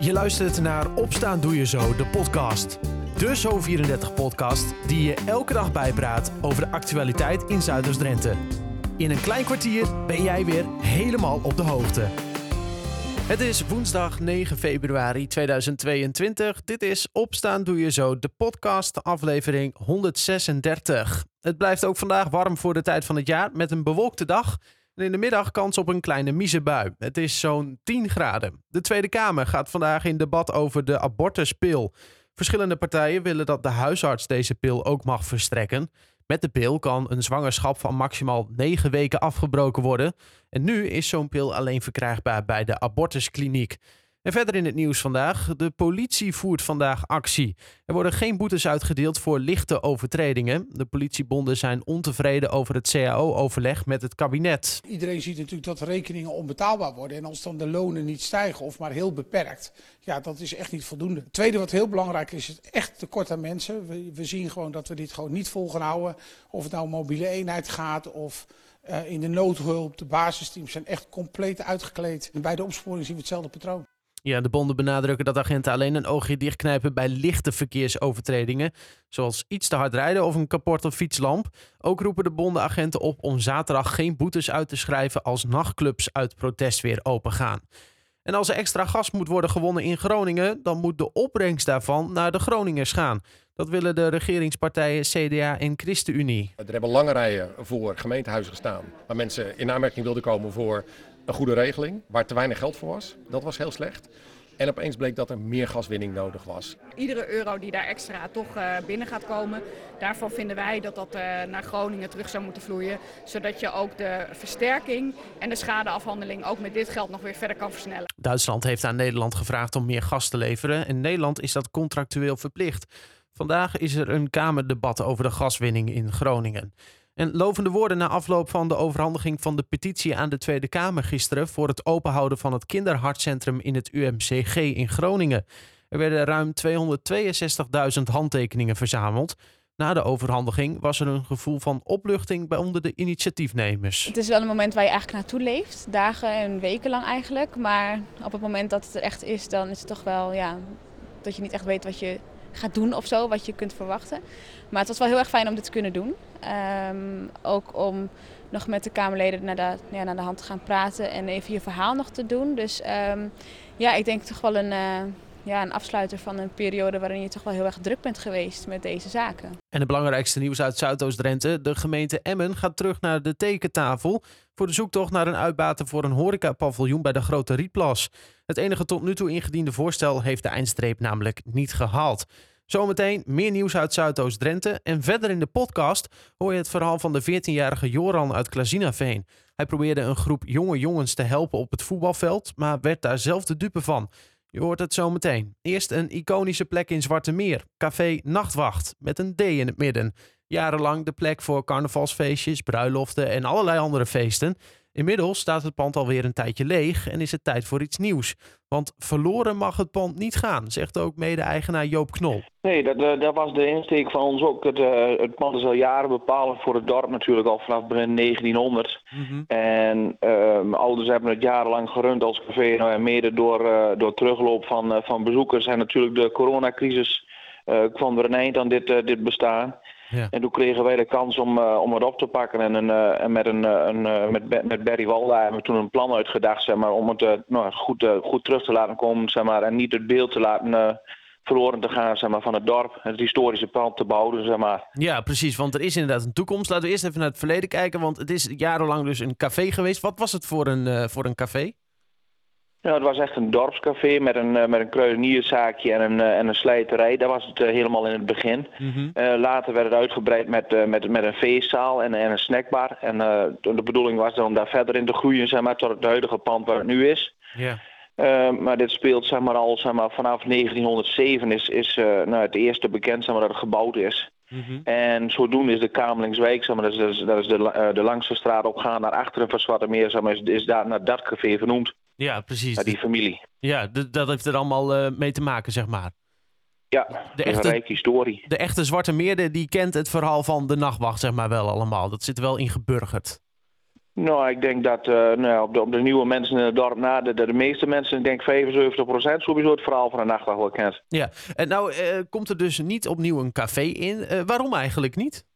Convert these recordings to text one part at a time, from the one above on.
Je luistert naar Opstaan Doe Je Zo, de podcast. De Zo34-podcast die je elke dag bijpraat over de actualiteit in Zuiders-Drenthe. In een klein kwartier ben jij weer helemaal op de hoogte. Het is woensdag 9 februari 2022. Dit is Opstaan Doe Je Zo, de podcast, aflevering 136. Het blijft ook vandaag warm voor de tijd van het jaar met een bewolkte dag en in de middag kans op een kleine miezebui. Het is zo'n 10 graden. De Tweede Kamer gaat vandaag in debat over de abortuspil. Verschillende partijen willen dat de huisarts deze pil ook mag verstrekken. Met de pil kan een zwangerschap van maximaal 9 weken afgebroken worden. En nu is zo'n pil alleen verkrijgbaar bij de abortuskliniek. En verder in het nieuws vandaag. De politie voert vandaag actie. Er worden geen boetes uitgedeeld voor lichte overtredingen. De politiebonden zijn ontevreden over het CAO-overleg met het kabinet. Iedereen ziet natuurlijk dat rekeningen onbetaalbaar worden. En als dan de lonen niet stijgen of maar heel beperkt, ja, dat is echt niet voldoende. Het tweede wat heel belangrijk is, is het echt tekort aan mensen. We, zien gewoon dat we dit gewoon niet vol gaan houden. Of het nou mobiele eenheid gaat of uh, in de noodhulp. De basisteams zijn echt compleet uitgekleed. En bij de opsporing zien we hetzelfde patroon. Ja, de bonden benadrukken dat agenten alleen een oogje dichtknijpen bij lichte verkeersovertredingen, zoals iets te hard rijden of een kapotte fietslamp. Ook roepen de bonden agenten op om zaterdag geen boetes uit te schrijven als nachtclubs uit protest weer open gaan. En als er extra gas moet worden gewonnen in Groningen, dan moet de opbrengst daarvan naar de Groningers gaan. Dat willen de regeringspartijen CDA en ChristenUnie. Er hebben lange rijen voor gemeentehuizen gestaan, waar mensen in aanmerking wilden komen voor een goede regeling, waar te weinig geld voor was. Dat was heel slecht. En opeens bleek dat er meer gaswinning nodig was. Iedere euro die daar extra toch uh, binnen gaat komen, daarvan vinden wij dat dat uh, naar Groningen terug zou moeten vloeien. Zodat je ook de versterking en de schadeafhandeling ook met dit geld nog weer verder kan versnellen. Duitsland heeft aan Nederland gevraagd om meer gas te leveren. En Nederland is dat contractueel verplicht. Vandaag is er een Kamerdebat over de gaswinning in Groningen. En lovende woorden na afloop van de overhandiging van de petitie aan de Tweede Kamer gisteren voor het openhouden van het kinderhartcentrum in het UMCG in Groningen. Er werden ruim 262.000 handtekeningen verzameld. Na de overhandiging was er een gevoel van opluchting bij onder de initiatiefnemers. Het is wel een moment waar je eigenlijk naartoe leeft, dagen en weken lang eigenlijk. Maar op het moment dat het er echt is, dan is het toch wel ja, dat je niet echt weet wat je gaat doen of zo, wat je kunt verwachten. Maar het was wel heel erg fijn om dit te kunnen doen. Um, ook om nog met de Kamerleden naar de, ja, naar de hand te gaan praten en even je verhaal nog te doen. Dus um, ja, ik denk toch wel een, uh, ja, een afsluiter van een periode waarin je toch wel heel erg druk bent geweest met deze zaken. En het belangrijkste nieuws uit Zuidoost-Drenthe. De gemeente Emmen gaat terug naar de tekentafel voor de zoektocht naar een uitbater voor een horecapaviljoen bij de Grote Rietplas. Het enige tot nu toe ingediende voorstel heeft de eindstreep namelijk niet gehaald. Zometeen meer nieuws uit Zuidoost-Drenthe. En verder in de podcast hoor je het verhaal van de 14-jarige Joran uit Klazinaveen. Hij probeerde een groep jonge jongens te helpen op het voetbalveld, maar werd daar zelf de dupe van. Je hoort het zo meteen. Eerst een iconische plek in Zwarte Meer, Café Nachtwacht, met een D in het midden. Jarenlang de plek voor carnavalsfeestjes, bruiloften en allerlei andere feesten. Inmiddels staat het pand alweer een tijdje leeg en is het tijd voor iets nieuws. Want verloren mag het pand niet gaan, zegt ook mede-eigenaar Joop Knol. Nee, dat, eh, dat, was de insteek van ons ook. Het, uh, het pand is al jaren bepalend voor het dorp natuurlijk, al vanaf begin 1900. Mm -hmm. En uh, ouders hebben het jarenlang gerund als café. Nou, en mede door, uh, door terugloop van, van bezoekers en natuurlijk de coronacrisis kwam er een eind aan dit, dit bestaan. Ja. En toen kregen wij de kans om, uh, om het op te pakken. En, een, uh, en met, een, een, met, met Barry Walda hebben we toen een plan uitgedacht zeg maar, om het nou, goed, goed terug te laten komen. Zeg maar, en niet het beeld te laten verloren te gaan zeg maar, van het dorp. Het historische pand te bouwen. Zeg maar. Ja, precies. Want er is inderdaad een toekomst. Laten we eerst even naar het verleden kijken. Want het is jarenlang dus een café geweest. Wat was het voor een, voor een café? Ja, het was echt een dorpscafé met een, uh, met een kruidenierszaakje en een, uh, en een slijterij. Dat was het uh, helemaal in het begin. Mm -hmm. later werd het uitgebreid met, met, met een feestzaal en, en een snackbar. En de bedoeling was dan om daar verder in te groeien zeg maar, tot het huidige pand waar het nu is. Maar dit speelt zeg maar, al zeg maar, vanaf 1907 is, is nou, het eerste bekend zeg maar, dat het gebouwd is. Mm -hmm. En zodoende is de Kamelingswijk, zeg maar, dat is, dat is, de, de langste straat opgaan naar achteren van Zwartemeer, zeg maar, is, is daar naar dat café vernoemd. Ja, precies. Naar die familie. Ja, dat heeft er allemaal uh, mee te maken, zeg maar. Ja, de echte, een rijke historie. De echte Zwarte Meerde, die kent het verhaal van de nachtwacht, zeg maar wel allemaal. Dat zit er wel in geburgerd. Nou, ik denk dat uh, nou, op, de, op, de, nieuwe mensen in het dorp na, de, de, meeste mensen, ik denk 75% sowieso het verhaal van de nachtwacht wel kent. Ja, en nou uh, komt er dus niet opnieuw een café in. Waarom eigenlijk niet?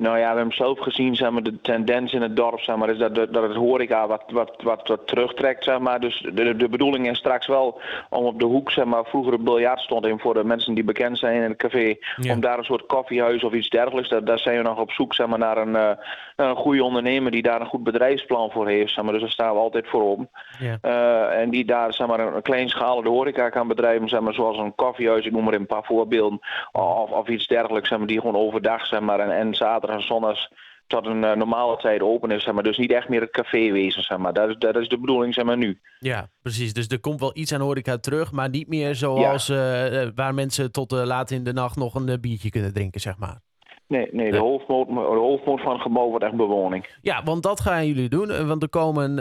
Nou ja, we hebben zelf gezien, zeg maar, de tendens in het dorp, zeg maar, is dat, dat het horeca wat, wat, wat, wat terugtrekt, zeg maar. Dus de, de bedoeling is straks wel om op de hoek, zeg maar, vroeger een biljart stond in voor de mensen die bekend zijn in het café, om daar een soort koffiehuis of iets dergelijks, daar, daar zijn we nog op zoek, zeg maar, naar een, uh, naar een goede ondernemer die daar een goed bedrijfsplan voor heeft, zeg maar. Dus daar staan we altijd voor. Ja. Uh, en die daar, zeg maar, een kleinschalige horeca kan bedrijven, zeg maar, zoals een koffiehuis, ik noem maar een paar voorbeelden, of, of iets dergelijks, zeg maar, die gewoon overdag, zeg maar, en, en zaterdag en zondags tot een uh, normale tijd open is, zeg maar. Dus niet echt meer het café wezen, zeg maar. Dat is, dat is de bedoeling, zeg maar, nu. Ja, precies. Dus er komt wel iets aan horeca terug, maar niet meer zoals ja. uh, waar mensen tot uh, laat in de nacht nog een biertje kunnen drinken, zeg maar. Nee, nee de, hoofdmoot, de hoofdmoot van het gebouw wordt echt bewoning. Ja, want dat gaan jullie doen. Want er komen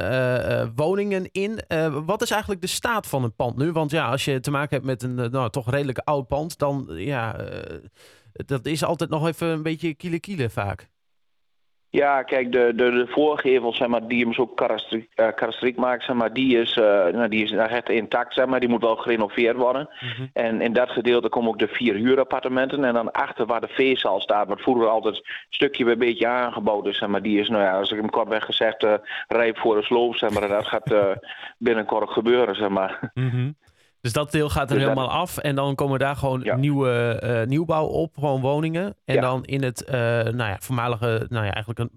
woningen in. wat is eigenlijk de staat van het pand nu? Want ja, als je te maken hebt met een nou, toch redelijk oud pand, dan ja dat is altijd nog even een beetje kiele kiele vaak. Ja, kijk, de, de, de voorgevel, zeg maar, die hem zo uh, karakteriek maakt, zeg maar, die is, uh, nou, die is echt intact, zeg maar. Die moet wel gerenoveerd worden. Mm -hmm. En in dat gedeelte komen ook de vier huurappartementen. En dan achter waar de feestzaal staat, wat vroeger altijd stukje bij een beetje aangebouwd is, zeg maar. Die is, nou ja, als ik hem kort weg gezegd, uh, rijp voor de sloop, zeg maar. En dat gaat binnenkort gebeuren, zeg maar. Mm -hmm. Dus dat deel gaat er dus helemaal af. En dan komen daar gewoon ja. nieuwe uh, nieuwbouw op, gewoon woningen. En ja. dan in het uh, nou ja, voormalige, nou ja, eigenlijk een,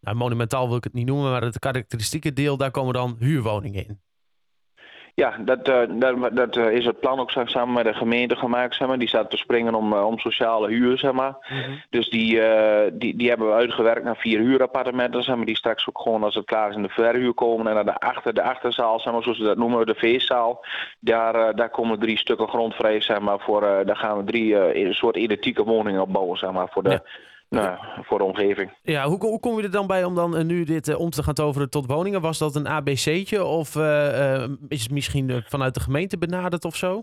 nou, monumentaal wil ik het niet noemen, maar het karakteristieke deel, daar komen dan huurwoningen in. Ja, dat, uh, dat, dat uh, is het plan ook samen met de gemeente gemaakt. Zeg maar. Die staat te springen om, uh, om sociale huur. Zeg maar. Mm -hmm. Dus die, die, die hebben we uitgewerkt naar vier huurappartementen. Zeg maar, die straks ook gewoon als het klaar is in de verhuur komen. En naar de, achter, de achterzaal, zeg maar, zoals we dat noemen, de feestzaal. Daar, daar komen drie stukken grond vrij. Zeg maar, voor, daar gaan we drie een soort identieke woningen opbouwen zeg maar, voor de... Ja nou, voor de omgeving. Ja, hoe, hoe kom je er dan bij om dan uh, nu dit uh, om te gaan toveren tot woningen? Was dat een ABC'tje of uh, is het misschien vanuit de gemeente benaderd of zo?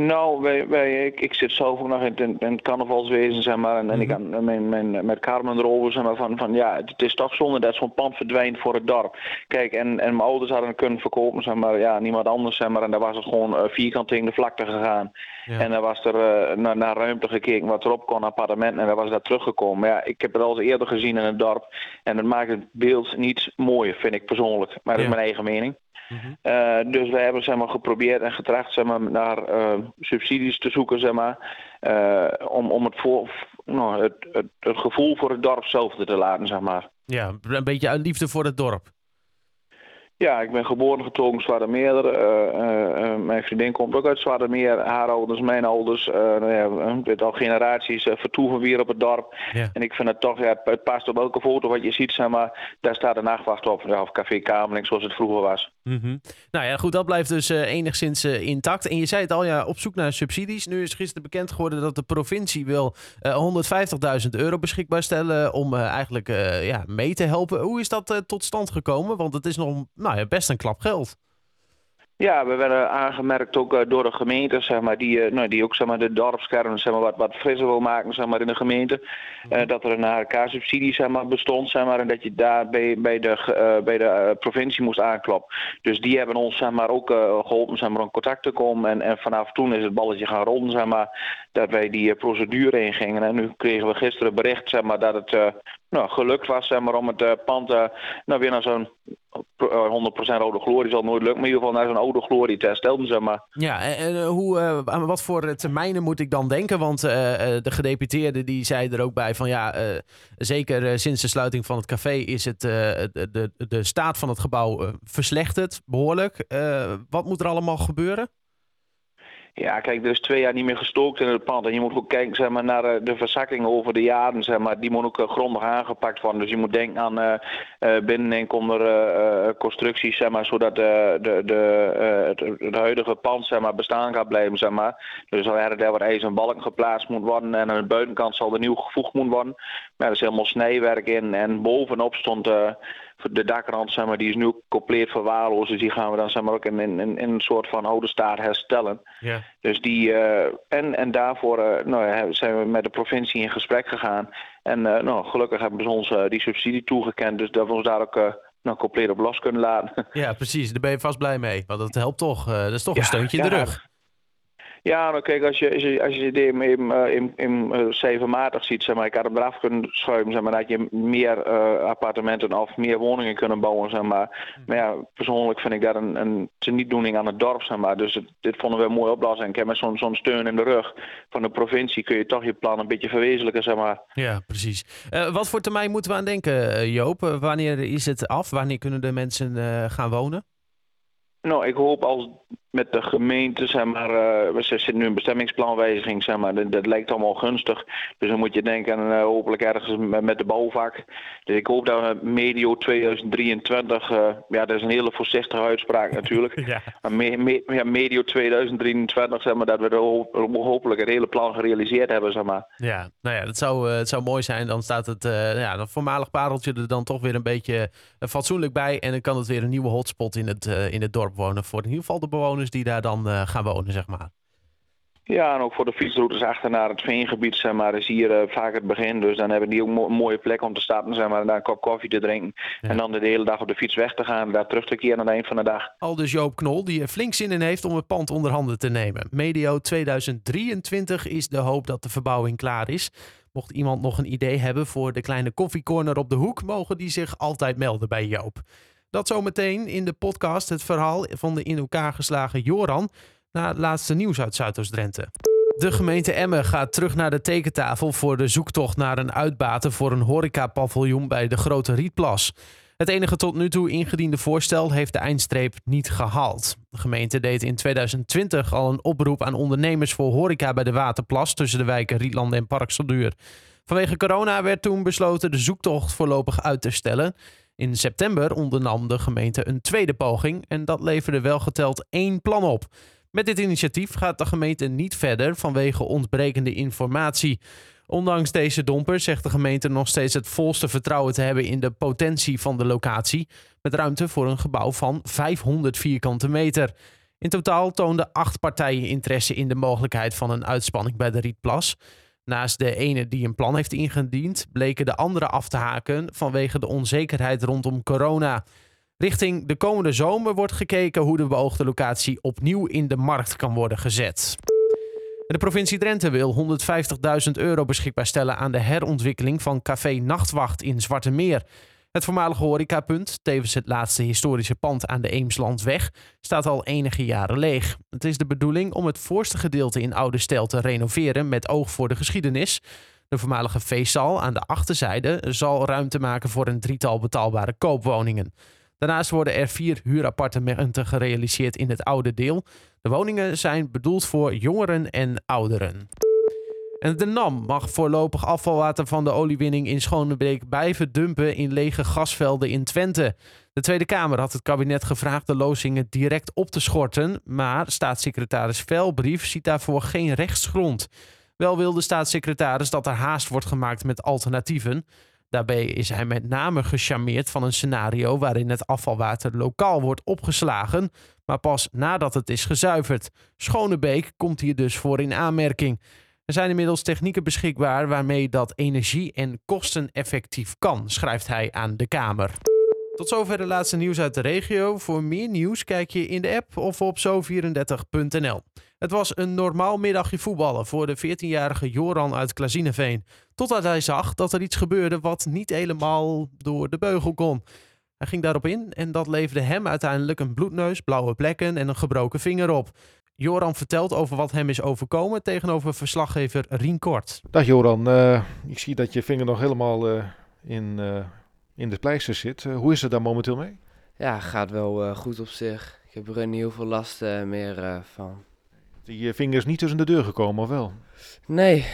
Nou, wij, wij, ik, ik zit zelf ook nog in, in, in het carnavalswezen, zeg maar. En, en ik Mhm. aan mijn, mijn, met Carmen erover, zeg maar, van, van ja, het, is toch zonde dat zo'n pand verdwijnt voor het dorp. Kijk, en, en mijn ouders hadden het kunnen verkopen, zeg maar, ja, niemand anders, zeg maar. En daar was het gewoon eh, vierkant tegen de vlakte gegaan. Ja. En dan was er eh, naar, naar ruimte gekeken wat erop kon, appartement, en dan was dat teruggekomen. Maar ja, ik heb het al eens eerder gezien in het dorp. En het maakt het beeld niet mooier, vind ik persoonlijk. Maar dat is mijn eigen mening. Uh, dus we hebben zeg maar, geprobeerd en getracht zeg maar, naar uh, subsidies te zoeken, zeg maar, uh, om, om het, voor, nou, het, het, het, gevoel voor het dorp zelf te laten. Zeg maar. Ja, een beetje liefde voor het dorp. Ja, ik ben geboren getogen Zwaardermeer. Uh, uh, mijn vriendin komt ook uit Zwaardermeer. Haar ouders, mijn ouders. Uh, nou ja, het al generaties vertoeven weer op het dorp. Ja. En ik vind het toch, ja, het past op elke foto wat je ziet, zeg maar. Daar staat de nachtwacht op. Ja, of Café Kamerling, zoals het vroeger was. Mm -hmm. Nou ja, goed, dat blijft dus enigszins intact. En je zei het al, ja, op zoek naar subsidies. Nu is gisteren bekend geworden dat de provincie wil 150.000 euro beschikbaar stellen om eigenlijk ja, mee te helpen. Hoe is dat tot stand gekomen? Want het is nog nou ja, best een klap geld. Ja, we werden aangemerkt ook uh, door de gemeente, zeg maar, die, uh, nou, die ook zeg maar, de dorpskern zeg maar, wat, wat frisser wil maken zeg maar, in de gemeente. Uh, dat er een HRK-subsidie zeg maar, bestond zeg maar, en dat je daar bij, bij de, bij de provincie moest aankloppen. Dus die hebben ons zeg maar, ook geholpen zeg maar, om contact te komen. En, en vanaf toen is het balletje gaan rollen, zeg maar, dat wij die procedure ingingen. En nu kregen we gisteren bericht zeg maar, dat het nou, gelukt was zeg maar, om het pand nou, weer naar zo'n 100% oude glorie zal nooit lukken, maar in ieder geval naar zo'n oude glorie te herstellen, zeg maar. Ja, en, hoe, uh, aan wat voor termijnen moet ik dan denken? Want uh, de gedeputeerde die zei er ook bij van ja, uh, zeker sinds de sluiting van het café is het, de, de, de staat van het gebouw verslechterd, behoorlijk. wat moet er allemaal gebeuren? Ja, kijk, er is twee jaar niet meer gestookt in het pand. En je moet ook kijken zeg maar, naar uh, de verzakkingen over de jaren. Zeg maar. Die moet ook uh, grondig aangepakt worden. Dus je moet denken aan uh, binneninkomende constructies, zeg maar, zodat de, de, het, het, huidige pand zeg maar, bestaan gaat blijven. Zeg maar. Dus al er daar wat ijzer en balk geplaatst moet worden. En aan de buitenkant zal er nieuw gevoegd moeten worden. Maar er is helemaal snijwerk in. En bovenop stond de dakrand, zeg maar, die is nu compleet verwaarloosd. Dus die gaan we dan zeg maar, ook in, in, in een soort van oude staat herstellen. Ja. Dus die, uh, en, en daarvoor uh, nou, zijn we met de provincie in gesprek gegaan. En nou, gelukkig hebben ze ons die subsidie toegekend, dus dat we ons daar ook nou, compleet op los kunnen laten. Ja, precies. Daar ben je vast blij mee. Want dat helpt toch. dat is toch een steuntje in de rug. Ja, nou kijk, als je, als je, als je dit in, in, in, in uh, cijfermatig ziet, zeg maar, ik had hem eraf kunnen schuiven, zeg maar, dat je meer uh, appartementen of meer woningen kunnen bouwen, zeg maar. Maar ja, persoonlijk vind ik dat een, een tenietdoening aan het dorp, zeg maar. Dus het, dit vonden we een mooie oplossing. En met zo'n zo'n steun in de rug van de provincie kun je toch je plan een beetje verwezenlijken, zeg maar. Ja, precies. Uh, wat voor termijn moeten we aan denken, Joop? wanneer is het af? Wanneer kunnen de mensen gaan wonen? Nou, ik hoop als met de gemeente, zeg maar, uh, we zitten nu een bestemmingsplanwijziging, zeg maar, dat, dat, lijkt allemaal gunstig. Dus dan moet je denken, uh, hopelijk ergens met, met, de bouwvak. Dus ik hoop dat we medio 2023, uh, ja, dat is een hele voorzichtige uitspraak natuurlijk. ja. Maar me, me, ja, medio 2023, zeg maar, dat we de, hopelijk het hele plan gerealiseerd hebben, zeg maar. Ja, nou ja, dat zou, het zou mooi zijn. Dan staat het, ja, dat voormalig pareltje er dan toch weer een beetje fatsoenlijk bij. En dan kan het weer een nieuwe hotspot in het, in het dorp wonen voor in ieder geval de bewoners die daar dan uh, gaan wonen, zeg maar. Ja, en ook voor de fietsroutes achter naar het veengebied, zeg maar, is hier uh, vaak het begin. Dus dan hebben die ook een mooie plek om te starten, zeg maar, en daar een kop koffie te drinken. En dan de hele dag op de fiets weg te gaan, daar terug te keren aan het eind van de dag. Al dus Joop Knol, die er flink zin in heeft om het pand onder handen te nemen. Medio 2023 is de hoop dat de verbouwing klaar is. Mocht iemand nog een idee hebben voor de kleine koffiecorner op de hoek, mogen die zich altijd melden bij Joop. Dat zometeen in de podcast het verhaal van de in elkaar geslagen Joran na het laatste nieuws uit Zuidoost-Drenthe. De gemeente Emmen gaat terug naar de tekentafel voor de zoektocht naar een uitbaten voor een horecapaviljoen bij de Grote Rietplas. Het enige tot nu toe ingediende voorstel heeft de eindstreep niet gehaald. De gemeente deed in 2020 al een oproep aan ondernemers voor horeca bij de Waterplas tussen de wijken Rietland en Parkselduur. Vanwege corona werd toen besloten de zoektocht voorlopig uit te stellen. In september ondernam de gemeente een tweede poging en dat leverde wel geteld één plan op. Met dit initiatief gaat de gemeente niet verder vanwege ontbrekende informatie. Ondanks deze domper zegt de gemeente nog steeds het volste vertrouwen te hebben in de potentie van de locatie, met ruimte voor een gebouw van 500 vierkante meter. In totaal toonden acht partijen interesse in de mogelijkheid van een uitspanning bij de Rietplas. Naast de ene die een plan heeft ingediend, bleken de andere af te haken vanwege de onzekerheid rondom corona. Richting de komende zomer wordt gekeken hoe de beoogde locatie opnieuw in de markt kan worden gezet. De provincie Drenthe wil 150.000 euro beschikbaar stellen aan de herontwikkeling van Café Nachtwacht in Zwarte Meer. Het voormalige horecapunt, tevens het laatste historische pand aan de Eemslandweg, staat al enige jaren leeg. Het is de bedoeling om het voorste gedeelte in oude stijl te renoveren met oog voor de geschiedenis. De voormalige feestzaal aan de achterzijde zal ruimte maken voor een drietal betaalbare koopwoningen. Daarnaast worden er vier huurappartementen gerealiseerd in het oude deel. De woningen zijn bedoeld voor jongeren en ouderen. En de NAM mag voorlopig afvalwater van de oliewinning in Schonebeek blijven dumpen in lege gasvelden in Twente. De Tweede Kamer had het kabinet gevraagd de lozingen direct op te schorten, maar staatssecretaris Velbrief ziet daarvoor geen rechtsgrond. Wel wil de staatssecretaris dat er haast wordt gemaakt met alternatieven. Daarbij is hij met name gecharmeerd van een scenario waarin het afvalwater lokaal wordt opgeslagen, maar pas nadat het is gezuiverd. Schonebeek komt hier dus voor in aanmerking. Er zijn inmiddels technieken beschikbaar waarmee dat energie- en kosteneffectief kan, schrijft hij aan de Kamer. Tot zover de laatste nieuws uit de regio. Voor meer nieuws kijk je in de app of op zo34.nl. Het was een normaal middagje voetballen voor de 14-jarige Joran uit Klazineveen. Totdat hij zag dat er iets gebeurde wat niet helemaal door de beugel kon. Hij ging daarop in en dat leverde hem uiteindelijk een bloedneus, blauwe plekken en een gebroken vinger op. Joran vertelt over wat hem is overkomen tegenover verslaggever Rien Kort. Dag Joran, uh, ik zie dat je vinger nog helemaal uh, in, uh, in de pleister zit. hoe is het daar momenteel mee? Ja, gaat wel goed op zich. Ik heb er niet heel veel last meer van. Die vinger is niet tussen de deur gekomen, of wel? Nee,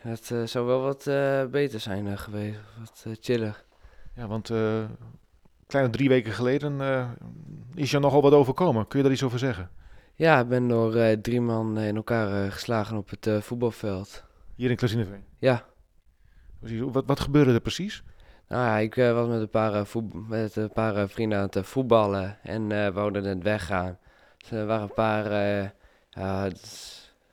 het zou wel wat beter zijn geweest, wat chiller. Ja, want kleine drie weken geleden is je nogal wat overkomen. Kun je daar iets over zeggen? Ja, ik ben door uh, drie man in elkaar uh, geslagen op het uh, voetbalveld. Hier in Klazineveen? Ja. Wat, wat gebeurde er precies? Nou ja, ik was met een paar, met een paar vrienden aan het voetballen en we wouden net weggaan. Dus er waren een paar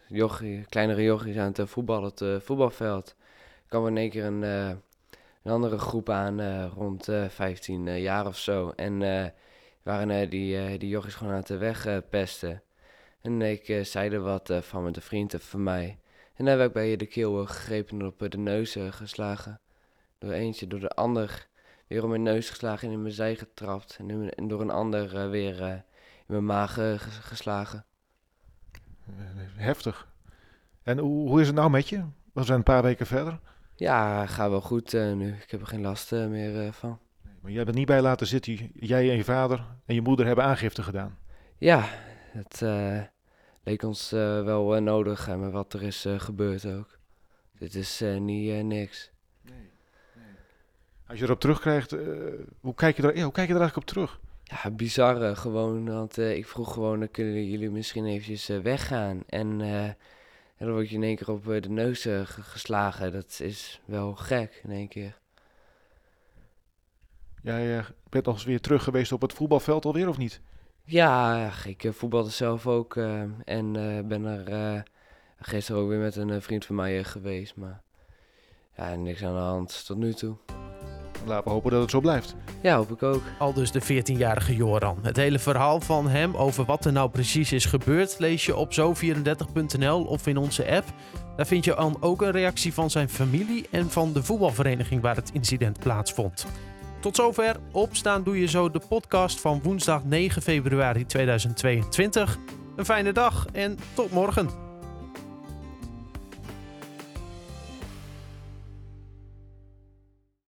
jochie, kleinere jochies aan het voetballen op het voetbalveld. kwam in één keer een, eh, een andere groep aan, eh, rond eh 15 eh, jaar of zo. En eh, waren eh, die, eh die jochies gewoon aan het wegpesten. En ik eh, zei er wat eh, van met een vriend van mij. En daar werd ik bij de keel eh, gegrepen en op de neus geslagen. Door eentje, door de ander weer op mijn neus geslagen en in mijn zij getrapt. En, door een ander weer in mijn maag ges- geslagen. Heftig. En hoe, hoe is het nou met je? We zijn een paar weken verder. Ja, gaat wel goed nu. Ik heb er geen last meer van. Maar jij bent niet bij laten zitten. Jij en je vader en je moeder hebben aangifte gedaan. Ja, het leek ons eh, wel eh, nodig en met wat er is eh, gebeurd ook. Dit is niet niks. Als je erop terugkrijgt, hoe, kijk je er, ja, hoe kijk je er eigenlijk op terug? Ja, bizar gewoon, want ik vroeg gewoon, eh, kunnen jullie misschien eventjes weggaan? En, en dan word je in één keer op de neus ge- geslagen. Dat is wel gek in één keer. Jij bent nog eens weer terug geweest op het voetbalveld alweer, of niet? Ja, ik eh, voetbalde zelf ook eh, en eh, ben er eh, gisteren ook weer met een vriend van mij geweest. Maar ja, niks aan de hand tot nu toe. Laten we hopen dat het zo blijft. Ja, hoop ik ook. Al dus de 14-jarige Joran. Het hele verhaal van hem over wat er nou precies is gebeurd lees je op zo34.nl of in onze app. Daar vind je dan ook een reactie van zijn familie en van de voetbalvereniging waar het incident plaatsvond. Tot zover. Opstaan doe je zo de podcast van woensdag 9 februari 2022. Een fijne dag en tot morgen.